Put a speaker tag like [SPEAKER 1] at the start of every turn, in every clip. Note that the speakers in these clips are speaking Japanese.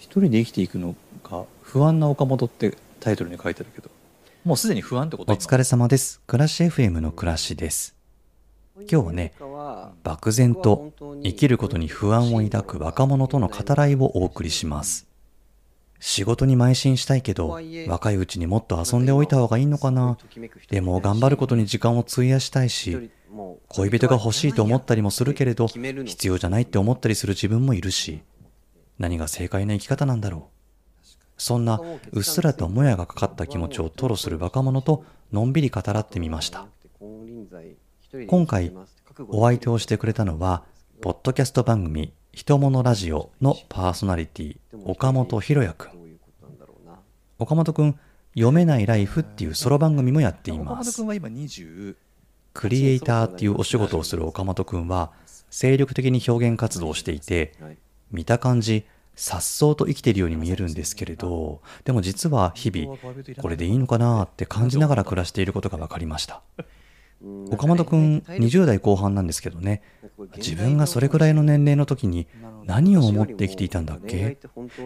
[SPEAKER 1] 一人で生きていくのが不安な岡本ってタイトルに書いてあるけど。もうすでに不安ってことお疲れ様です。暮らし FM の暮らしです。今日はね漠然と生きることに不安を抱く若者との語らいをお送りします。仕事に邁進したいけど若いうちにもっと遊んでおいた方がいいのかな。でも頑張ることに時間を費やしたいし恋人が欲しいと思ったりもするけれど必要じゃないって思ったりする自分もいるし。何が正解な生き方なんだろう。そんなうっすらともやがかかった気持ちを吐露する若者とのんびり語らってみました。今回お相手をしてくれたのはポッドキャスト番組「ひとものラジオ」のパーソナリティ岡本ひろやくん。岡本くん「読めないライフ」っていうソロ番組もやっています。
[SPEAKER 2] 君は今20
[SPEAKER 1] クリエイターっていうお仕事をする岡本くんは精力的に表現活動をしていて見た感じ颯爽と生きているように見えるんですけれどでも実は日々これでいいのかなって感じながら暮らしていることが分かりました。岡本くん20代後半なんですけどね。自分がそれくらいの年齢の時に何を思って生きていたんだっけ？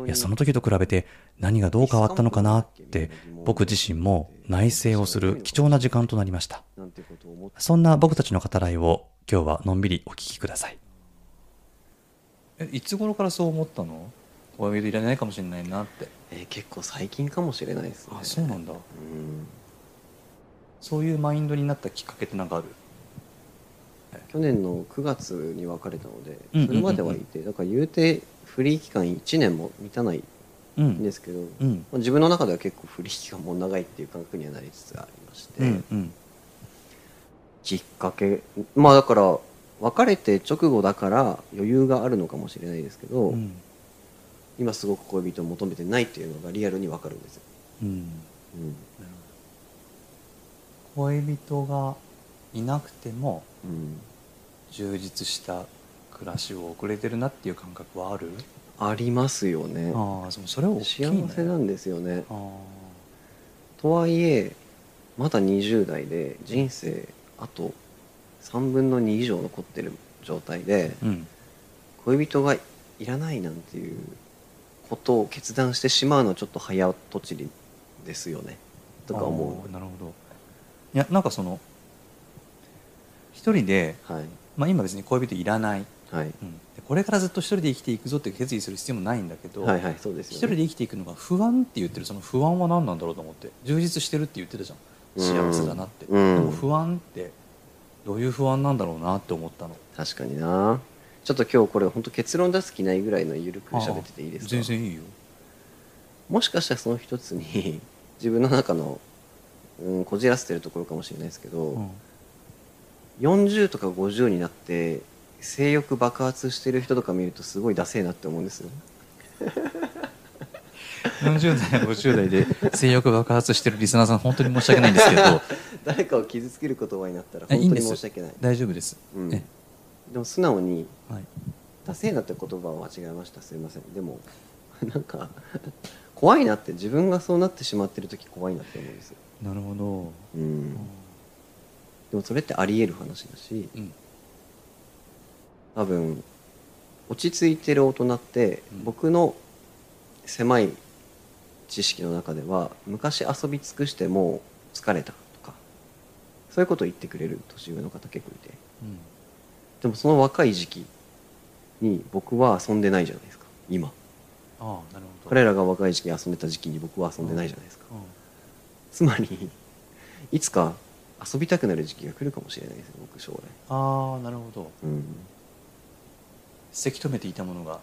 [SPEAKER 1] いやその時と比べて何がどう変わったのかなって僕自身も内省をする貴重な時間となりました。そんな僕たちの語らいを今日はのんびりお聞きください。
[SPEAKER 2] えいつ頃からそう思ったの？恋人いらないかもしれないなって。
[SPEAKER 3] えー結構最近かもしれないですね。
[SPEAKER 2] あそうなんだ。
[SPEAKER 3] うん。
[SPEAKER 2] そういうマインドになったきっかけって何かある？
[SPEAKER 3] 去年の9月に別れたので
[SPEAKER 2] うんうんうんうん。
[SPEAKER 3] それまではいてだから言うてフリー期間1年も満たない
[SPEAKER 2] うん
[SPEAKER 3] んですけど、ま
[SPEAKER 2] うん
[SPEAKER 3] あ自分の中では結構フリー期間も長いっていう感覚にはなりつつありまして、
[SPEAKER 2] うんうん。
[SPEAKER 3] きっかけまあだから別れて直後だから余裕があるのかもしれないですけど、
[SPEAKER 2] うん。
[SPEAKER 3] 今すごく恋人を求めてないっていうのがリアルに分かるんですよ、
[SPEAKER 2] うん。
[SPEAKER 3] うん、
[SPEAKER 2] 恋人がいなくても
[SPEAKER 3] うん、
[SPEAKER 2] 充実した暮らしを送れてるなっていう感覚はある？
[SPEAKER 3] ありますよね。
[SPEAKER 2] ああそそれは大きいね。
[SPEAKER 3] 幸せなんですよね。
[SPEAKER 2] あ
[SPEAKER 3] とはいえまだ20代で人生あと3分の2以上残ってる状態で
[SPEAKER 2] あうん。
[SPEAKER 3] 恋人がいらないなんていうことを決断してしまうのはちょっと早とちりですよね。とか思
[SPEAKER 2] あーなるほど。いやなんかその一人で、
[SPEAKER 3] うはい。
[SPEAKER 2] まあ、今別に恋人いらない、
[SPEAKER 3] はい。
[SPEAKER 2] うん、でこれからずっと一人で生きていくぞって決意する必要もないんだけど、
[SPEAKER 3] はいはいそうです
[SPEAKER 2] 一人で生きていくのが不安って言ってるその不安は何なんだろうと思って充実してるって言ってたじゃん。幸せだなって、
[SPEAKER 3] うん。
[SPEAKER 2] でも不安ってどういう不安なんだろうなって思ったの。
[SPEAKER 3] 確かにな。ちょっと今日これ本当結論出す気ないぐらいのゆるく喋ってていいですか？
[SPEAKER 2] 全然いいよ。
[SPEAKER 3] もしかしたらその一つに 自分の中の、うん、こじらせてるところかもしれないですけど、
[SPEAKER 2] うん。
[SPEAKER 3] 40とか50になって性欲爆発してる人とか見るとすごいダセえなって思うんですよ
[SPEAKER 2] 40代50代で性欲爆発してるリスナーさん本当に申し訳ないんですけど。
[SPEAKER 3] 誰かを傷つける言葉になったら本当に申し訳ない。
[SPEAKER 2] 大丈夫です、
[SPEAKER 3] うん。
[SPEAKER 2] え。
[SPEAKER 3] でも素直に
[SPEAKER 2] はい、
[SPEAKER 3] ダセえなって言葉を間違えました。すいません。でも なんか怖いなって自分がそうなってしまってる時怖いなって思うんですよ、
[SPEAKER 2] なるほど、
[SPEAKER 3] うん、でもそれってあり得る話だし
[SPEAKER 2] うん。
[SPEAKER 3] 多分落ち着いてる大人って、
[SPEAKER 2] うん。
[SPEAKER 3] 僕の狭い知識の中では昔遊び尽くしてもう疲れたとかそういうことを言ってくれる年上の方結構いて。
[SPEAKER 2] うん。
[SPEAKER 3] でもその若い時期に僕は遊んでないじゃないですか今。
[SPEAKER 2] ああなるほど。
[SPEAKER 3] 彼らが若い時期に遊んでた時期に僕は遊んでないじゃないですか、
[SPEAKER 2] うん。
[SPEAKER 3] つまりいつか遊びたくなる時期が来るかもしれないですよ僕将来。
[SPEAKER 2] ああなるほど。
[SPEAKER 3] うん。
[SPEAKER 2] せき止めていたものが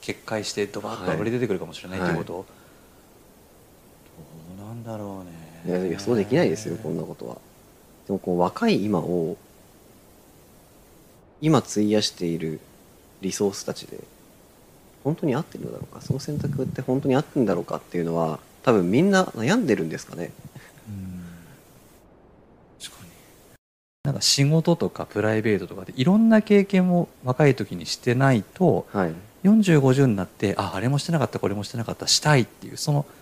[SPEAKER 1] 決壊してドバッと溢れ出てくるかもしれないっていうこと、どうなんだろうね。
[SPEAKER 3] 予想できないですよこんなことは。でもこう若い今を今費やしているリソースたちで本当に合ってるのだろうか？その選択って本当に合ってるんだろうかっていうのは多分みんな悩んでるんですかね？
[SPEAKER 1] うん。確かに。なんか仕事とかプライベートとかでいろんな経験を若い時にしてないと
[SPEAKER 3] はい。
[SPEAKER 1] 4050になってああれもしてなかったこれもしてなかったしたいっていうその
[SPEAKER 3] うん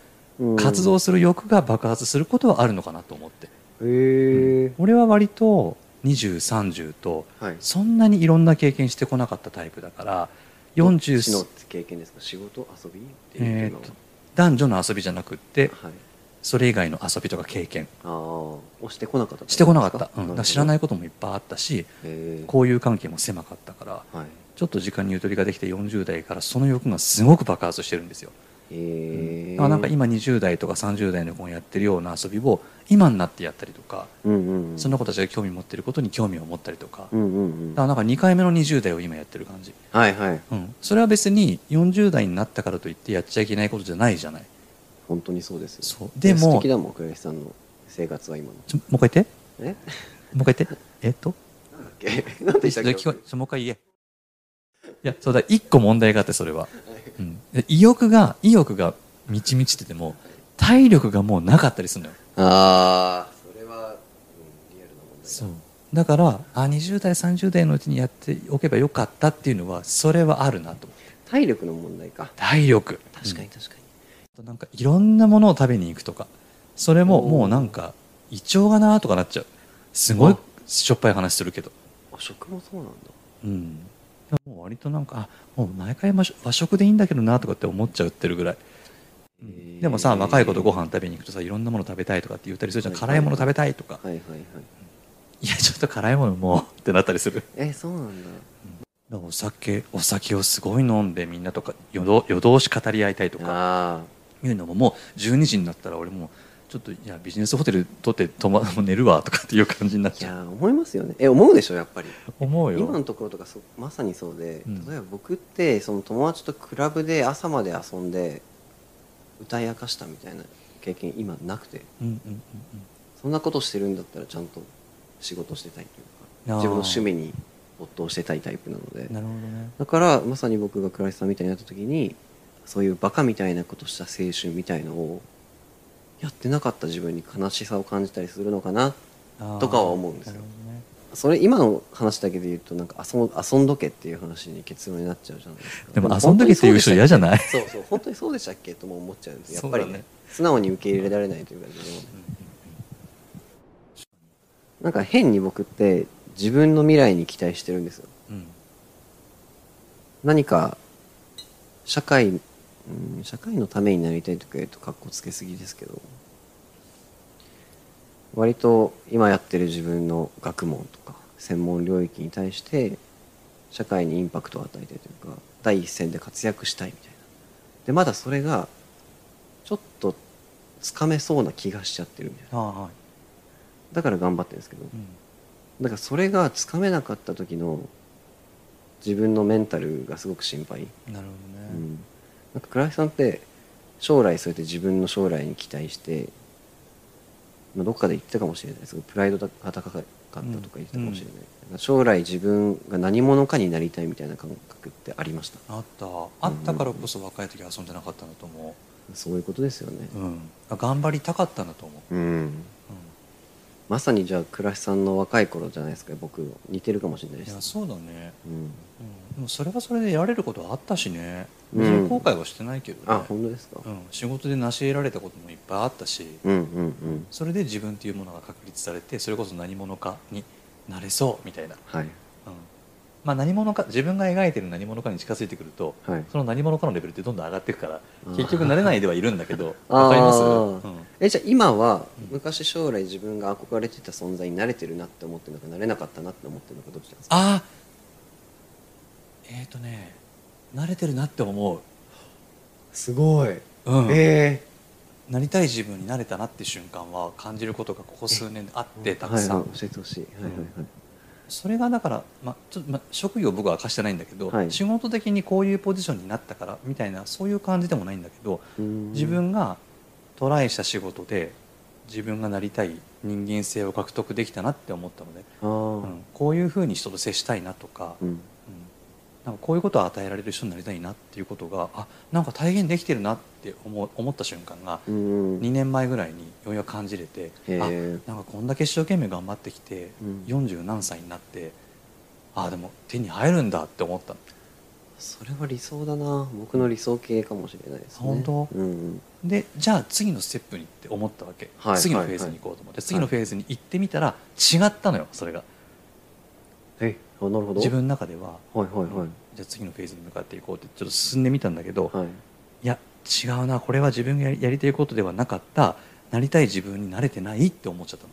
[SPEAKER 1] 活動する欲が爆発することはあるのかなと思って、
[SPEAKER 3] へえ
[SPEAKER 1] 俺は割と2030と
[SPEAKER 3] はい。
[SPEAKER 1] そんなにいろんな経験してこなかったタイプだから40
[SPEAKER 3] どっちの経験ですか？仕事？遊び？っていうのは。
[SPEAKER 1] えーと男女の遊びじゃなくって
[SPEAKER 3] はい。
[SPEAKER 1] それ以外の遊びとか経験。
[SPEAKER 3] をしてこなかった
[SPEAKER 1] してこなかった、うん、知らないいこともいっぱいあったし
[SPEAKER 3] へ
[SPEAKER 1] 交友関係も狭かったから
[SPEAKER 3] はい。
[SPEAKER 1] ちょっと時間にゆとりができて40代からその欲がすごく爆発してるんですよ。
[SPEAKER 3] へえ
[SPEAKER 1] だからなんか今20代とか30代の子がやってるような遊びを今になってやったりとか、
[SPEAKER 3] うんうんうん。
[SPEAKER 1] その子たちが興味持ってることに興味を持ったりとか、
[SPEAKER 3] うんうんうん。
[SPEAKER 1] だからなんか2回目の20代を今やってる感じ、
[SPEAKER 3] はいはい。
[SPEAKER 1] うん、それは別に40代になったからといってやっちゃいけないことじゃないじゃない。
[SPEAKER 3] 本当にそうですよ。
[SPEAKER 1] そう。でも
[SPEAKER 3] 素敵だもんさんの生活は今の。
[SPEAKER 1] ちょもう一回言って。
[SPEAKER 3] え？
[SPEAKER 1] もう一回言って。えっと？
[SPEAKER 3] なんだっけ？なんでしたっけ
[SPEAKER 1] もう一回言え。いやそうだ。一個問題があってそれは、うん、で意欲が意欲が満ち満ちてても体力がもうなかったりするのよ。
[SPEAKER 3] ああそれは、うん、リアルな問題だ。
[SPEAKER 1] そう。だからあ20代30代のうちにやっておけばよかったっていうのはそれはあるなと。思って
[SPEAKER 3] 体力の問題か。
[SPEAKER 1] 体力。
[SPEAKER 3] 確かに確かに、
[SPEAKER 1] うんなんかいろんなものを食べに行くとかそれももうなんか胃腸がなとかなっちゃう。すごい
[SPEAKER 3] あ
[SPEAKER 1] しょっぱい話するけど。
[SPEAKER 3] あ食もそうなんだ。
[SPEAKER 1] うん。でももう割となんかあもう毎回和食和食でいいんだけどなとかって思っちゃうってるぐらい。
[SPEAKER 3] へー
[SPEAKER 1] でもさ若い子とご飯食べに行くとさいろんなもの食べたいとかって言ったりするじゃん。
[SPEAKER 3] はい。
[SPEAKER 1] 辛いもの食べたいとか。
[SPEAKER 3] はいはいはい。
[SPEAKER 1] いやちょっと辛いものもうってなったりする。
[SPEAKER 3] えそうなんだ。
[SPEAKER 1] だからお酒お酒をすごい飲んでみんなとか夜通し語り合いたいとか
[SPEAKER 3] あ
[SPEAKER 1] いうのももう12時になったら俺もうちょっといやビジネスホテル取って泊ま寝るわとかっていう感じになっちゃう。
[SPEAKER 3] や思いますよね。え思うでしょやっぱり。
[SPEAKER 1] 思うよ。
[SPEAKER 3] 今のところとかそまさにそうで、
[SPEAKER 1] うん。
[SPEAKER 3] 例えば僕ってその友達とクラブで朝まで遊んで歌い明かしたみたいな経験今なくて。
[SPEAKER 1] うんうんうん
[SPEAKER 3] そんなことしてるんだったらちゃんと仕事してたいというか自分の趣味に没頭してたいタイプなので。
[SPEAKER 1] うんなるほどね。
[SPEAKER 3] だからまさに僕が倉石さんみたいになった時にそういうバカみたいなことした青春みたいのをやってなかった自分に悲しさを感じたりするのかなとかは思うんですよ。それ今の話だけで言うとなんか遊ん遊んどけっていう話に結論になっちゃうじゃないですか。
[SPEAKER 1] でも遊んどけっていう人嫌じゃない？
[SPEAKER 3] そうそう本当にそうでしたっけ？とも思っちゃうんですやっぱりね素直に受け入れられないというかで。もなんか変に僕って自分の未来に期待してるんですよ。
[SPEAKER 1] うん。
[SPEAKER 3] 何か社会、うん、社会のためになりたいとか言うとかっこつけすぎですけど割と今やってる自分の学問とか専門領域に対して社会にインパクトを与えたいというか第一線で活躍したいみたいな。でまだそれがちょっとつかめそうな気がしちゃってるみたいな。
[SPEAKER 1] はい。
[SPEAKER 3] だから頑張ってるんですけど
[SPEAKER 1] うん
[SPEAKER 3] だからそれがつかめなかった時の自分のメンタルがすごく心配
[SPEAKER 1] なるほどね
[SPEAKER 3] うん、なんか倉石さんって将来そうやって自分の将来に期待して、まあ、どっかで言ってたかもしれない。ですけどプライドが高かったとか言ってたかもしれない、なんか将来自分が何者かになりたいみたいな感覚ってありました？
[SPEAKER 1] あった。あったからこそ若い時遊んでなかったんだと思
[SPEAKER 3] そういうことですよね。
[SPEAKER 1] う、うん、頑張りたかったんだと思う、
[SPEAKER 3] うん、
[SPEAKER 1] うん
[SPEAKER 3] まさにじゃあ倉石さんの若い頃じゃないですか。僕似てるかもしれないです。
[SPEAKER 1] いやそうだね、
[SPEAKER 3] うん、
[SPEAKER 1] うん、でもそれはそれでやれることはあったしね。
[SPEAKER 3] うん。
[SPEAKER 1] 別に後悔はしてないけどね、
[SPEAKER 3] あ本当ですか、
[SPEAKER 1] うん、仕事で成し得られたこともいっぱいあったし。
[SPEAKER 3] うん、うんうん。
[SPEAKER 1] それで自分っていうものが確立されてそれこそ何者かになれそうみたいな、
[SPEAKER 3] はい。
[SPEAKER 1] うんまあ、何者か自分が描いてる何者かに近づいてくると
[SPEAKER 3] はい。
[SPEAKER 1] その何者かのレベルってどんどん上がっていくから結局慣れないではいるんだけど
[SPEAKER 3] あー
[SPEAKER 1] わかります、うん。
[SPEAKER 3] えじゃあ今は
[SPEAKER 1] うん。
[SPEAKER 3] 昔将来自分が憧れてた存在になれてるなって思ってるのかなれなかったなって思ってるのかどっちなんですか？
[SPEAKER 1] ああえっ、ー、とね慣れてるなって思う、
[SPEAKER 3] すごい、
[SPEAKER 1] うん。
[SPEAKER 3] え
[SPEAKER 1] なりたい自分になれたなって瞬間は感じることがここ数年であってたくさん、
[SPEAKER 3] はいはい、教えてほしい、はいはいはい
[SPEAKER 1] それがだから、まあ、ちょっと、まあ、職業僕は明かしてないんだけど、
[SPEAKER 3] はい。
[SPEAKER 1] 仕事的にこういうポジションになったからみたいなそういう感じでもないんだけど
[SPEAKER 3] うん。
[SPEAKER 1] 自分がトライした仕事で自分がなりたい人間性を獲得できたなって思ったので、うん、こういうふうに人と接したいなとか、
[SPEAKER 3] うん
[SPEAKER 1] うんなんかこういうことを与えられる人になりたいなっていうことがあなんか体現できてるなって思う思った瞬間が
[SPEAKER 3] うん
[SPEAKER 1] 2年前ぐらいにようやく感じれてあ
[SPEAKER 3] へえ
[SPEAKER 1] なんかこんだけ一生懸命頑張ってきて、
[SPEAKER 3] うん。
[SPEAKER 1] 40何歳になってあでも手に入るんだって思ったの。
[SPEAKER 3] それは理想だな。僕の理想系かもしれないですね。
[SPEAKER 1] 本当？
[SPEAKER 3] うん
[SPEAKER 1] でじゃあ次のステップにって思ったわけ、
[SPEAKER 3] はい。
[SPEAKER 1] 次のフェーズに行こうと思って、次のフェーズに行ってみたら違ったのよそれが
[SPEAKER 3] えあなるほど。
[SPEAKER 1] 自分の中では
[SPEAKER 3] はいはいはい。
[SPEAKER 1] じゃあ次のフェーズに向かっていこうってちょっと進んでみたんだけど、
[SPEAKER 3] はい。
[SPEAKER 1] いや違うなこれは自分がやりやりたいことではなかったなりたい自分になれてないって思っちゃったの。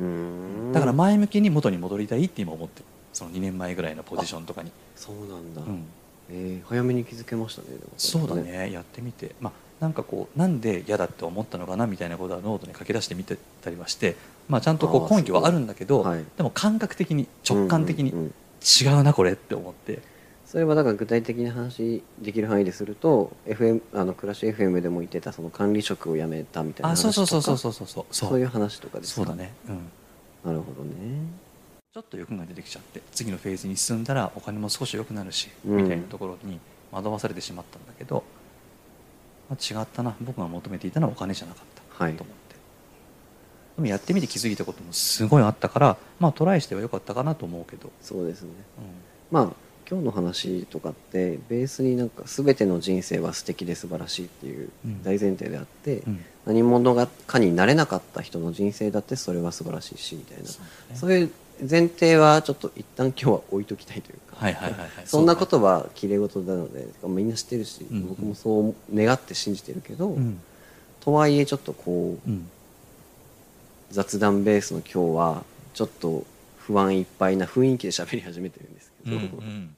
[SPEAKER 3] うーん。
[SPEAKER 1] だから前向きに元に戻りたいって今思ってる。その2年前ぐらいのポジションとかに、
[SPEAKER 3] そうなんだ、
[SPEAKER 1] うん、
[SPEAKER 3] えー早めに気づけましたね
[SPEAKER 1] そうだねやってみて。まあなんかこうなんで嫌だって思ったのかなみたいなことはノートに書き出してみてたりはして、まあ、ちゃんとこう根拠はあるんだけど、
[SPEAKER 3] はい。
[SPEAKER 1] でも感覚的に直感的に違うなこれって思って。
[SPEAKER 3] それはだから具体的な話できる範囲ですると FM あの暮らし FM でも言ってたその管理職を辞めたみたいな
[SPEAKER 1] あ
[SPEAKER 3] 話とか。
[SPEAKER 1] そうそうそうそうそうそう。
[SPEAKER 3] そういう話とかですか？
[SPEAKER 1] そうだね。うん。
[SPEAKER 3] なるほどね。
[SPEAKER 1] ちょっと欲が出てきちゃって次のフェーズに進んだらお金も少し良くなるし、
[SPEAKER 3] うん。
[SPEAKER 1] みたいなところに惑わされてしまったんだけど、まあ、違ったな。僕が求めていたのはお金じゃなかった。
[SPEAKER 3] はい。
[SPEAKER 1] と思って、でもやってみて気づいたこともすごいあったからまあトライしてはよかったかなと思うけど、
[SPEAKER 3] そうですね。
[SPEAKER 1] うん。
[SPEAKER 3] まあ今日の話とかってベースになんか全ての人生は素敵で素晴らしいっていう
[SPEAKER 1] うん。
[SPEAKER 3] 大前提であって、
[SPEAKER 1] うん。
[SPEAKER 3] 何者がかになれなかった人の人生だってそれは素晴らしいしみたいな。
[SPEAKER 1] そうだね。
[SPEAKER 3] そういう前提はちょっと一旦今日は置いときたいというか、
[SPEAKER 1] はいはいはいはい。
[SPEAKER 3] そんなことはきれい事なのでみんな知ってるし、
[SPEAKER 1] うん。
[SPEAKER 3] 僕もそう願って信じてるけど、
[SPEAKER 1] うん。
[SPEAKER 3] とはいえちょっとこう
[SPEAKER 1] うん
[SPEAKER 3] 雑談ベースの今日はちょっと不安いっぱいな雰囲気で喋り始めてるんですけ
[SPEAKER 1] うん
[SPEAKER 3] ど、
[SPEAKER 1] うん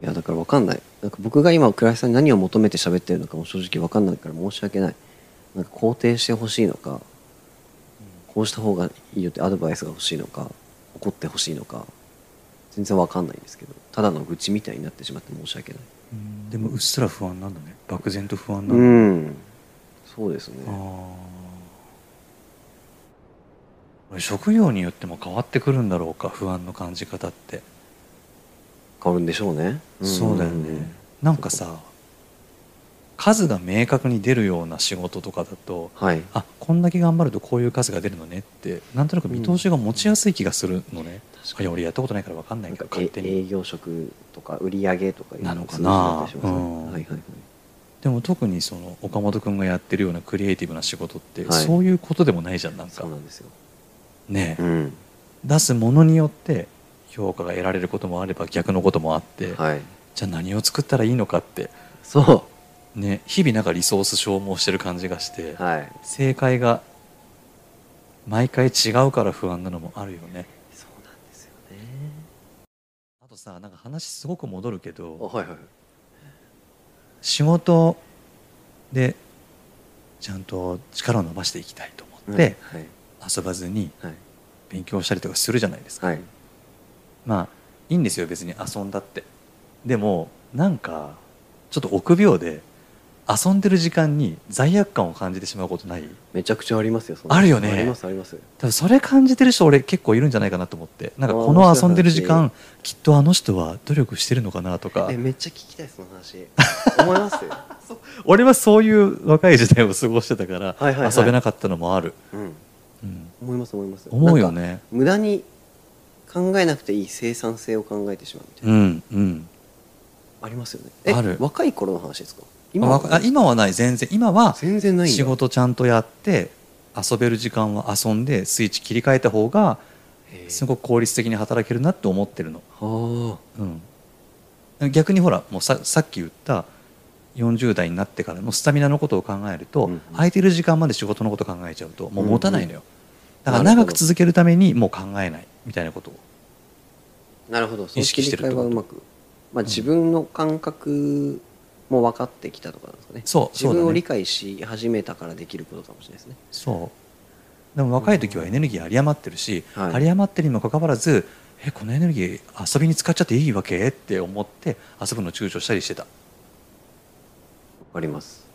[SPEAKER 3] いやだから分かんない。なんか僕が今倉石さんに何を求めて喋ってるのかも正直分かんないから申し訳ない。なんか肯定してほしいのかこうした方がいいよってアドバイスが欲しいのか怒ってほしいのか全然分かんないんですけどただの愚痴みたいになってしまって申し訳ない。
[SPEAKER 1] うん。でもうっすら不安なんだね。漠然と不安な
[SPEAKER 3] う
[SPEAKER 1] の、
[SPEAKER 3] ん。そうですね。
[SPEAKER 1] あー。これ職業によっても変わってくるんだろうか不安の感じ方って、
[SPEAKER 3] 変わるんでしょうね。
[SPEAKER 1] そうだよね。なんかさ数が明確に出るような仕事とかだと
[SPEAKER 3] はい。
[SPEAKER 1] あこんだけ頑張るとこういう数が出るのねってなんとなく見通しが持ちやすい気がするのね、いや俺やったことないから分かんないけど勝手に。
[SPEAKER 3] 営業職とか売り上げとかいう
[SPEAKER 1] なのかな。うん。
[SPEAKER 3] はいはいはい。
[SPEAKER 1] でも特にその岡本君がやってるようなクリエイティブな仕事って、
[SPEAKER 3] はい。
[SPEAKER 1] そういうことでもないじゃんなんか。
[SPEAKER 3] そうなんですよ。
[SPEAKER 1] ねえ、
[SPEAKER 3] うん。
[SPEAKER 1] 出すものによって評価が得られることもあれば逆のこともあって、
[SPEAKER 3] はい。
[SPEAKER 1] じゃあ何を作ったらいいのかって
[SPEAKER 3] そ
[SPEAKER 1] ね日々なんかリソース消耗してる感じがして、
[SPEAKER 3] うはい。
[SPEAKER 1] 正解が毎回違うから不安なのもあるよね。
[SPEAKER 3] そうなんですよね。
[SPEAKER 1] あとさなんか話すごく戻るけ
[SPEAKER 3] あ
[SPEAKER 1] ど
[SPEAKER 3] はいはい。
[SPEAKER 1] 仕事でちゃんと力を伸ばしていきたいと思って、
[SPEAKER 3] はい。
[SPEAKER 1] 遊ばずに
[SPEAKER 3] はい。
[SPEAKER 1] 勉強したりとかするじゃないですか、
[SPEAKER 3] はい
[SPEAKER 1] まあいいんですよ別に遊んだって。でもなんかちょっと臆病で遊んでる時間に罪悪感を感じてしまうことない？
[SPEAKER 3] めちゃくちゃありますよそんな
[SPEAKER 1] あるよね。
[SPEAKER 3] ありますあります。
[SPEAKER 1] 多分それ感じてる人俺結構いるんじゃないかなと思って。なんかこの遊んでる時
[SPEAKER 3] 面
[SPEAKER 1] 間きっとあの人は努力してるのかなとか。
[SPEAKER 3] えめっちゃ聞きたいその話。思います？
[SPEAKER 1] 俺はそういう若い時代を過ごしてたから
[SPEAKER 3] はいはいはい。
[SPEAKER 1] 遊べなかったのもある、
[SPEAKER 3] うん。
[SPEAKER 1] うん。
[SPEAKER 3] 思います思います。
[SPEAKER 1] 思うよね。
[SPEAKER 3] 無駄に考えなくていい生産性を考えてしまうみたいな、
[SPEAKER 1] うんうん。
[SPEAKER 3] ありますよね。え
[SPEAKER 1] ある。
[SPEAKER 3] 若い頃の話ですか？
[SPEAKER 1] 今は。あ今はない全然。今は
[SPEAKER 3] 全然ないんだ。
[SPEAKER 1] 仕事ちゃんとやって遊べる時間は遊んでスイッチ切り替えた方がすごく効率的に働けるなって思ってるの、
[SPEAKER 3] は
[SPEAKER 1] うん、逆にほらもうささっき言った40代になってからのスタミナのことを考えると、
[SPEAKER 3] うんうん。
[SPEAKER 1] 空いてる時間まで仕事のこと考えちゃうともう持たないのよ、だから長く続けるためにもう考えないみたいなことを。
[SPEAKER 3] なるほど。
[SPEAKER 1] 意識してるってこと？
[SPEAKER 3] まく、まあ、自分の感覚も分かってきたとかなんですかね。自
[SPEAKER 1] そうそうだね。
[SPEAKER 3] 分を理解し始めたからできることかもしれないですね。
[SPEAKER 1] そう。でも若い時はエネルギー有り余ってるし、
[SPEAKER 3] はい。
[SPEAKER 1] 有り余ってるにもかかわらずえこのエネルギー遊びに使っちゃっていいわけ？って思って遊ぶの躊躇したりしてた。
[SPEAKER 3] わかります。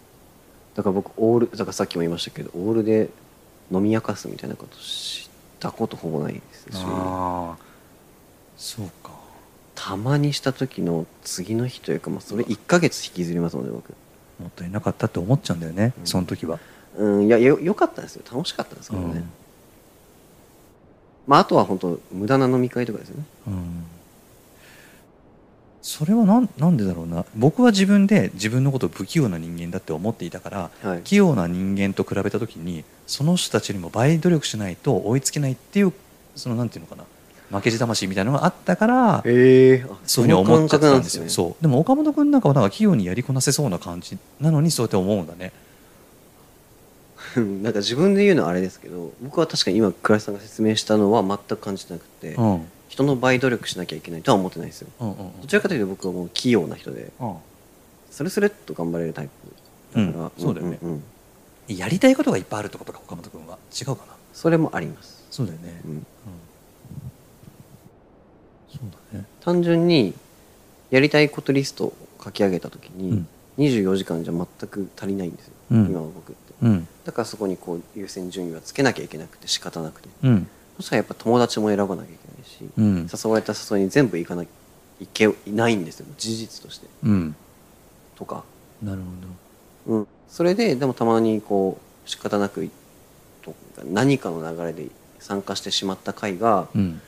[SPEAKER 3] だから僕オールだからさっきも言いましたけどオールで飲み明かすみたいなことしたことほぼないですし。
[SPEAKER 1] ああそうか。
[SPEAKER 3] たまにした時の次の日というか、まあ、それ1ヶ月引きずりますので僕。
[SPEAKER 1] もったいなかったって思っちゃうんだよね、
[SPEAKER 3] うん。
[SPEAKER 1] その時は、
[SPEAKER 3] うんいやよよかったですよ。楽しかったですけどね、
[SPEAKER 1] うん。
[SPEAKER 3] まああとは本当無駄な飲み会とかですよね。
[SPEAKER 1] うんそれはなんなんでだろうな。僕は自分で自分のことを不器用な人間だって思っていたから
[SPEAKER 3] はい。
[SPEAKER 1] 器用な人間と比べた時にその人たちにも倍努力しないと追いつけないっていうそのなんていうのかな。負けじ魂みたいなのがあったから
[SPEAKER 3] へえ。
[SPEAKER 1] そういうふうに思っちゃってたんですよ。
[SPEAKER 3] ね。
[SPEAKER 1] そう。でも岡本君なんかはなんか器用にやりこなせそうな感じなのにそうやって思うんだね。
[SPEAKER 3] う んなんか自分で言うのはあれですけど僕は確かに今倉石さんが説明したのは全く感じてなくて、
[SPEAKER 1] うんうん
[SPEAKER 3] 人の倍努力しなきゃいけないとは思ってないですよ。
[SPEAKER 1] うんうん
[SPEAKER 3] どちらかというと僕はもう器用な人で
[SPEAKER 1] うん。
[SPEAKER 3] スルスルっと頑張れるタイプだから、
[SPEAKER 1] うん。そうだよね。
[SPEAKER 3] んんん。
[SPEAKER 1] やりたいことがいっぱいあるってことか岡本君は違うかな
[SPEAKER 3] それもあります、
[SPEAKER 1] そうだよね、
[SPEAKER 3] うん。
[SPEAKER 1] そうだね。
[SPEAKER 3] 単純にやりたいことリストを書き上げた時に、
[SPEAKER 1] うん。
[SPEAKER 3] 24時間じゃ全く足りないんですよ、
[SPEAKER 1] うん。
[SPEAKER 3] 今の僕って。
[SPEAKER 1] うん。
[SPEAKER 3] だからそこにこう優先順位はつけなきゃいけなくて仕方なくて。
[SPEAKER 1] うん
[SPEAKER 3] そしたらやっぱ友達も選ばなきゃいけないし、
[SPEAKER 1] うん。
[SPEAKER 3] 誘われた誘いに全部行かないいけいないんですよ事実として。
[SPEAKER 1] うん。
[SPEAKER 3] とか、
[SPEAKER 1] なる
[SPEAKER 3] うん、それででもたまにこう仕方なくと何かの流れで参加してしまった回が、
[SPEAKER 1] ほどうん。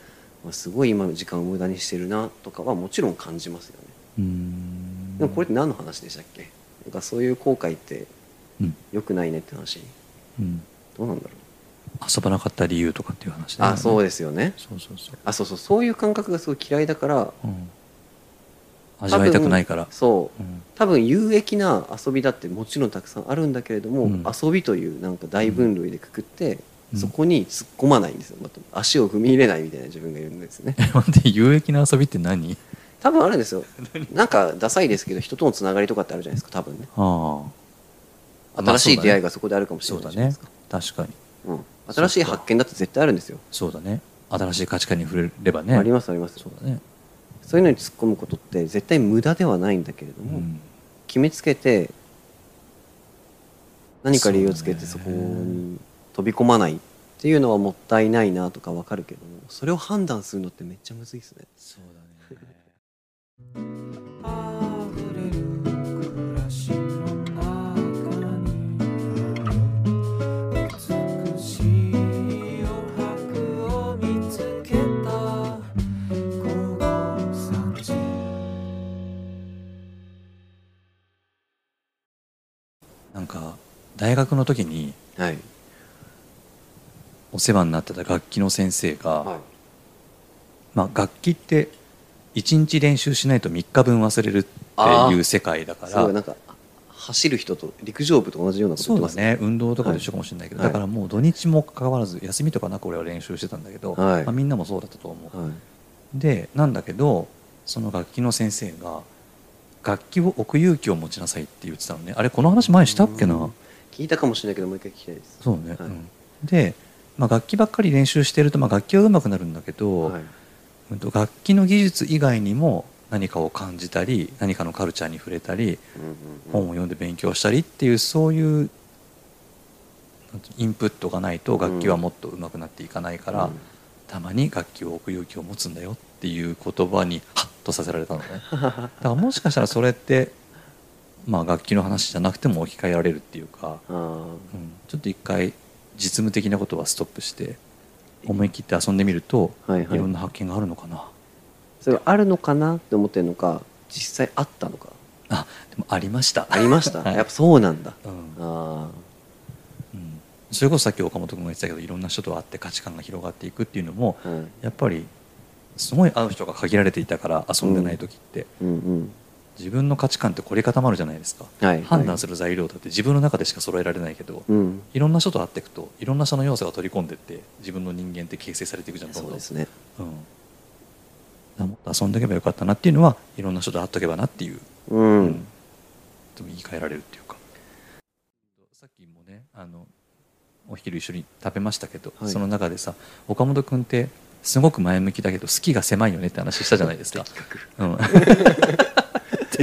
[SPEAKER 3] まあすごい今の時間を無駄にしてるなとかはもちろん感じますよね。
[SPEAKER 1] うん。
[SPEAKER 3] でもこれって何の話でしたっけ？なんかそういう後悔って
[SPEAKER 1] うん。
[SPEAKER 3] 良くないねって話。
[SPEAKER 1] うん。
[SPEAKER 3] どうなんだろう
[SPEAKER 1] 遊ばなかった理由とかっていう話ね。
[SPEAKER 3] あそうですよね。
[SPEAKER 1] そうそうそう。
[SPEAKER 3] あそうそう。そういう感覚がすごい嫌いだから。
[SPEAKER 1] うん。味わいたくないから。
[SPEAKER 3] そう。
[SPEAKER 1] うん。
[SPEAKER 3] 多分有益な遊びだってもちろんたくさんあるんだけれども、
[SPEAKER 1] うん。
[SPEAKER 3] 遊びというなんか大分類でくくって、
[SPEAKER 1] うん。
[SPEAKER 3] そこに突っ込まないんですよ。また足を踏み入れないみたいな自分がいるんですね。
[SPEAKER 1] 待って有益な遊びって何？
[SPEAKER 3] 多分あるんですよ。なんかダサいですけど人とのつながりとかってあるじゃないですか多分ね。
[SPEAKER 1] ああ。まあ
[SPEAKER 3] 新しい出会い
[SPEAKER 1] が
[SPEAKER 3] がそこであるかもしれないじゃないですか、
[SPEAKER 1] 確かに。
[SPEAKER 3] うん、新しい発見だって絶対あるんですよ、
[SPEAKER 1] そうだね。新しい価値観に触れればね。
[SPEAKER 3] ありますあります。
[SPEAKER 1] そうだね。
[SPEAKER 3] そういうのに突っ込むことって絶対無駄ではないんだけれども、
[SPEAKER 1] うん。
[SPEAKER 3] 決めつけて何か理由をつけてそこに飛び込まないっていうのはもったいないなとかわかるけどもそれを判断するのってめっちゃむずいですね。
[SPEAKER 1] そうだね 大学の時に
[SPEAKER 3] はい。
[SPEAKER 1] お世話になってた楽器の先生が、
[SPEAKER 3] はい。
[SPEAKER 1] まあ、楽器って1日練習しないと3日分忘れるっていう世界だから
[SPEAKER 3] なんか走る人と陸上部と同じようなこと
[SPEAKER 1] そうだ
[SPEAKER 3] 言ってます
[SPEAKER 1] ね。運動とかと一緒かもしれないけど、
[SPEAKER 3] はい。
[SPEAKER 1] だからもう土日も関わらず休みとかなく俺は練習してたんだけど、
[SPEAKER 3] はい。
[SPEAKER 1] まあ、みんなもそうだったと思う、
[SPEAKER 3] はい。
[SPEAKER 1] でなんだけどその楽器の先生が楽器を置く勇気を持ちなさいって言ってたのね。あれこの話前したっけな、
[SPEAKER 3] うん聞いたかもしれないけどもう一回聞きたいです。
[SPEAKER 1] そうね、
[SPEAKER 3] はい。
[SPEAKER 1] うん。で、まあ、楽器ばっかり練習してると、まあ、楽器は上手くなるんだけど、
[SPEAKER 3] はい。
[SPEAKER 1] うんと楽器の技術以外にも何かを感じたり何かのカルチャーに触れたり本を読んで勉強したりっていうそういうインプットがないと楽器はもっと上手くなっていかないから、
[SPEAKER 3] うん。
[SPEAKER 1] たまに楽器を置く勇気を持つんだよっていう言葉にハッとさせられたのね。だからもしかしたらそれって、まあ、楽器の話じゃなくても置き換えられるっていうか、うん、ちょっと一回実務的なことはストップして思い切って遊んでみると、
[SPEAKER 3] はいはい。
[SPEAKER 1] いろんな発見があるのかな。
[SPEAKER 3] それあるのかなって思ってるのか実際あったのか。
[SPEAKER 1] あでもありました。
[SPEAKER 3] ありました、
[SPEAKER 1] はい。
[SPEAKER 3] やっぱそうなんだ。
[SPEAKER 1] うん。
[SPEAKER 3] あ
[SPEAKER 1] うん。それこそさっき岡本君が言ってたけどいろんな人と会って価値観が広がっていくっていうのも
[SPEAKER 3] あはい。
[SPEAKER 1] やっぱりすごい会う人が限られていたから遊んでない時って、
[SPEAKER 3] うんうん
[SPEAKER 1] 自分の価値観って凝り固まるじゃないですか、
[SPEAKER 3] はい。
[SPEAKER 1] 判断する材料だって自分の中でしか揃えられないけど、
[SPEAKER 3] うん。
[SPEAKER 1] いろんな人と会っていくといろんな人の要素が取り込んでって自分の人間って形成されていくじゃん
[SPEAKER 3] そうんですね。
[SPEAKER 1] うん、もっと遊んでおけばよかったなっていうのはいろんな人と会っとけばなっていう、
[SPEAKER 3] う
[SPEAKER 1] うん。でも言い換えられるっていうか。さっきもねあのお昼一緒に食べましたけど、
[SPEAKER 3] はい。
[SPEAKER 1] その中でさ岡本君ってすごく前向きだけど好きが狭いよねって話したじゃないですか。うん、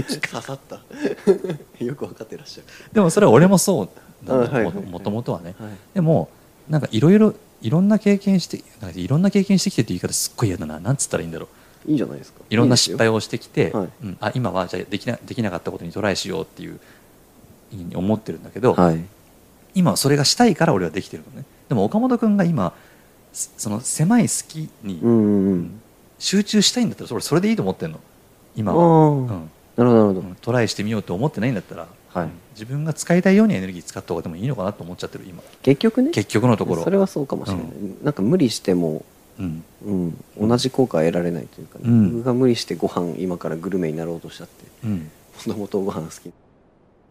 [SPEAKER 3] 刺さった。よく分かってらっしゃる。
[SPEAKER 1] でもそれは俺もそうなんだ
[SPEAKER 3] あはい
[SPEAKER 1] もともとはね。
[SPEAKER 3] はい。
[SPEAKER 1] でもなんかいろいろいろんな経験していろんな経験してきてって言い方すっごい嫌だな。なんつったらいいんだろう。
[SPEAKER 3] いいんじゃないですか。
[SPEAKER 1] いろんな失敗
[SPEAKER 3] を
[SPEAKER 1] をしてきて
[SPEAKER 3] はい。
[SPEAKER 1] うん、あ今はじゃあできなできなかったことにトライしようっていうふうに思ってるんだけど、
[SPEAKER 3] はい。
[SPEAKER 1] 今はそれがしたいから俺はできてるのね。でも岡本君が今すその狭い好きに集中したいんだったらそれそれでいいと思ってんの。今は、うん
[SPEAKER 3] なるほどなるほど。
[SPEAKER 1] うんトライしてみようと思ってないんだったら、
[SPEAKER 3] はい。
[SPEAKER 1] うん自分が使いたいようにエネルギー使った方がでもいいのかなと思っちゃってる今。
[SPEAKER 3] 結局ね。
[SPEAKER 1] 結局のところ。
[SPEAKER 3] それはそうかもしれない、なんか無理しても、
[SPEAKER 1] うん。
[SPEAKER 3] うん、同じ効果は得られないというか、ね。
[SPEAKER 1] うん。
[SPEAKER 3] 僕が無理してご飯今からグルメになろうとしたって
[SPEAKER 1] うん。
[SPEAKER 3] もともとご飯好き。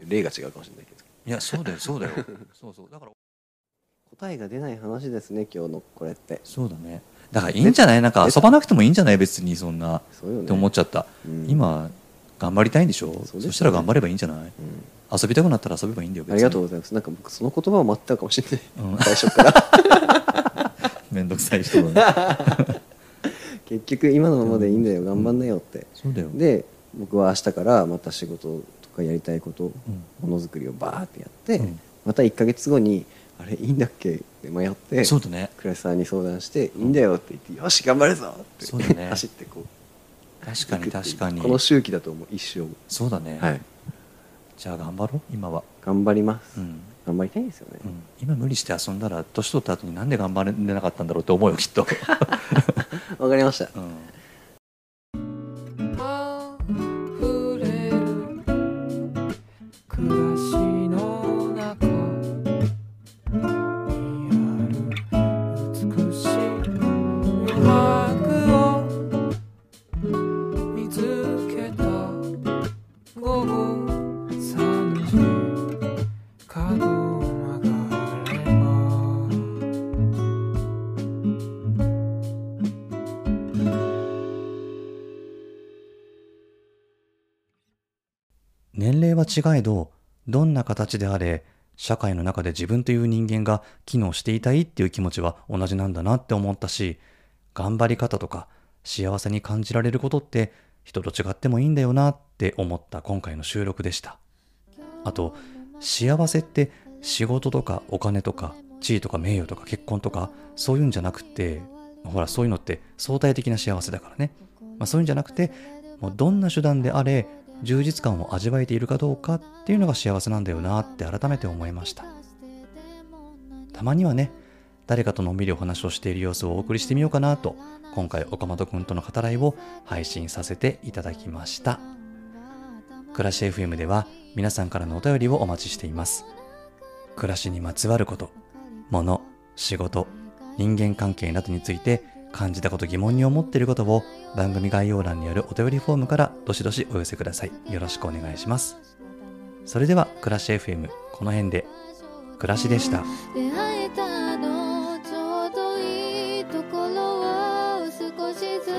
[SPEAKER 3] 例が違うかもしれないけど。
[SPEAKER 1] いやそうだよ そうだよ。そうそう。だから。
[SPEAKER 3] 答えが出ない話ですね今日のこれって。
[SPEAKER 1] そうだね。だからいいんじゃない？なんか遊ばなくてもいいんじゃない？別にそんな。
[SPEAKER 3] ね。
[SPEAKER 1] って思っちゃった、
[SPEAKER 3] うん。
[SPEAKER 1] 今頑張りたいんでしょ？
[SPEAKER 3] そうですよね。
[SPEAKER 1] そしたら頑張ればいいんじゃない？
[SPEAKER 3] うん。
[SPEAKER 1] 遊びたくなったら遊べばいいんだよ
[SPEAKER 3] ありがとうございます。なんか僕その言葉を待ってたかもしれない。
[SPEAKER 1] うん。
[SPEAKER 3] 最初から。
[SPEAKER 1] めんどくさい人だね。
[SPEAKER 3] 結局今のままでいいんだよ。頑張んなよって。
[SPEAKER 1] そうだよ、
[SPEAKER 3] で僕は明日からまた仕事とかやりたいこと
[SPEAKER 1] うん。
[SPEAKER 3] ものづくりをバーってやって、
[SPEAKER 1] うん。
[SPEAKER 3] また1か月後にあれいいんだっけ？って迷って
[SPEAKER 1] そうだね。
[SPEAKER 3] 倉石さんに相談して「いいんだよ」って言って「よし頑張るぞ!」って
[SPEAKER 1] そうだね。
[SPEAKER 3] 走ってこう
[SPEAKER 1] 確かに確かに。
[SPEAKER 3] この周期だと思う一生。
[SPEAKER 1] そうだね、
[SPEAKER 3] はい。
[SPEAKER 1] じゃあ頑張ろう今は、
[SPEAKER 3] 頑張ります、
[SPEAKER 1] うん。
[SPEAKER 3] 頑張りたいですよね、
[SPEAKER 1] うん、今無理して遊んだら年取った後になんで頑張れなかったんだろうって思うよきっと、
[SPEAKER 3] わかりました。
[SPEAKER 1] うん
[SPEAKER 4] 違えどどんな形であれ社会の中で自分という人間が機能していたいっていう気持ちは同じなんだなって思ったし頑張り方とか幸せに感じられることって人と違ってもいいんだよなって思った今回の収録でした。あと幸せって仕事とかお金とか地位とか名誉とか結婚とかそういうんじゃなくてほらそういうのって相対的な幸せだからね、まあ、そういうんじゃなくてもうどんな手段であれ充実感を味わえているかどうかっていうのが幸せなんだよなって改めて思いました。たまにはね誰かとのんびりお話をしている様子をお送りしてみようかなと今回岡本くんとの語らいを配信させていただきました。暮らし FM では皆さんからのお便りをお待ちしています。暮らしにまつわること物仕事人間関係などについて感じたこと疑問に思っていることを番組概要欄にあるお便りフォームからどしどしお寄せください。よろしくお願いします。それでは暮らし FM この辺で。暮らしでした。
[SPEAKER 5] 出会えたのちょうどいいところを少しず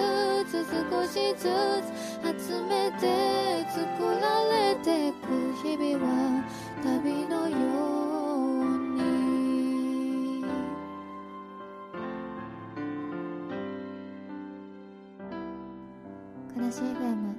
[SPEAKER 5] つ少しずつ集めて作られてく日々は旅のよう FM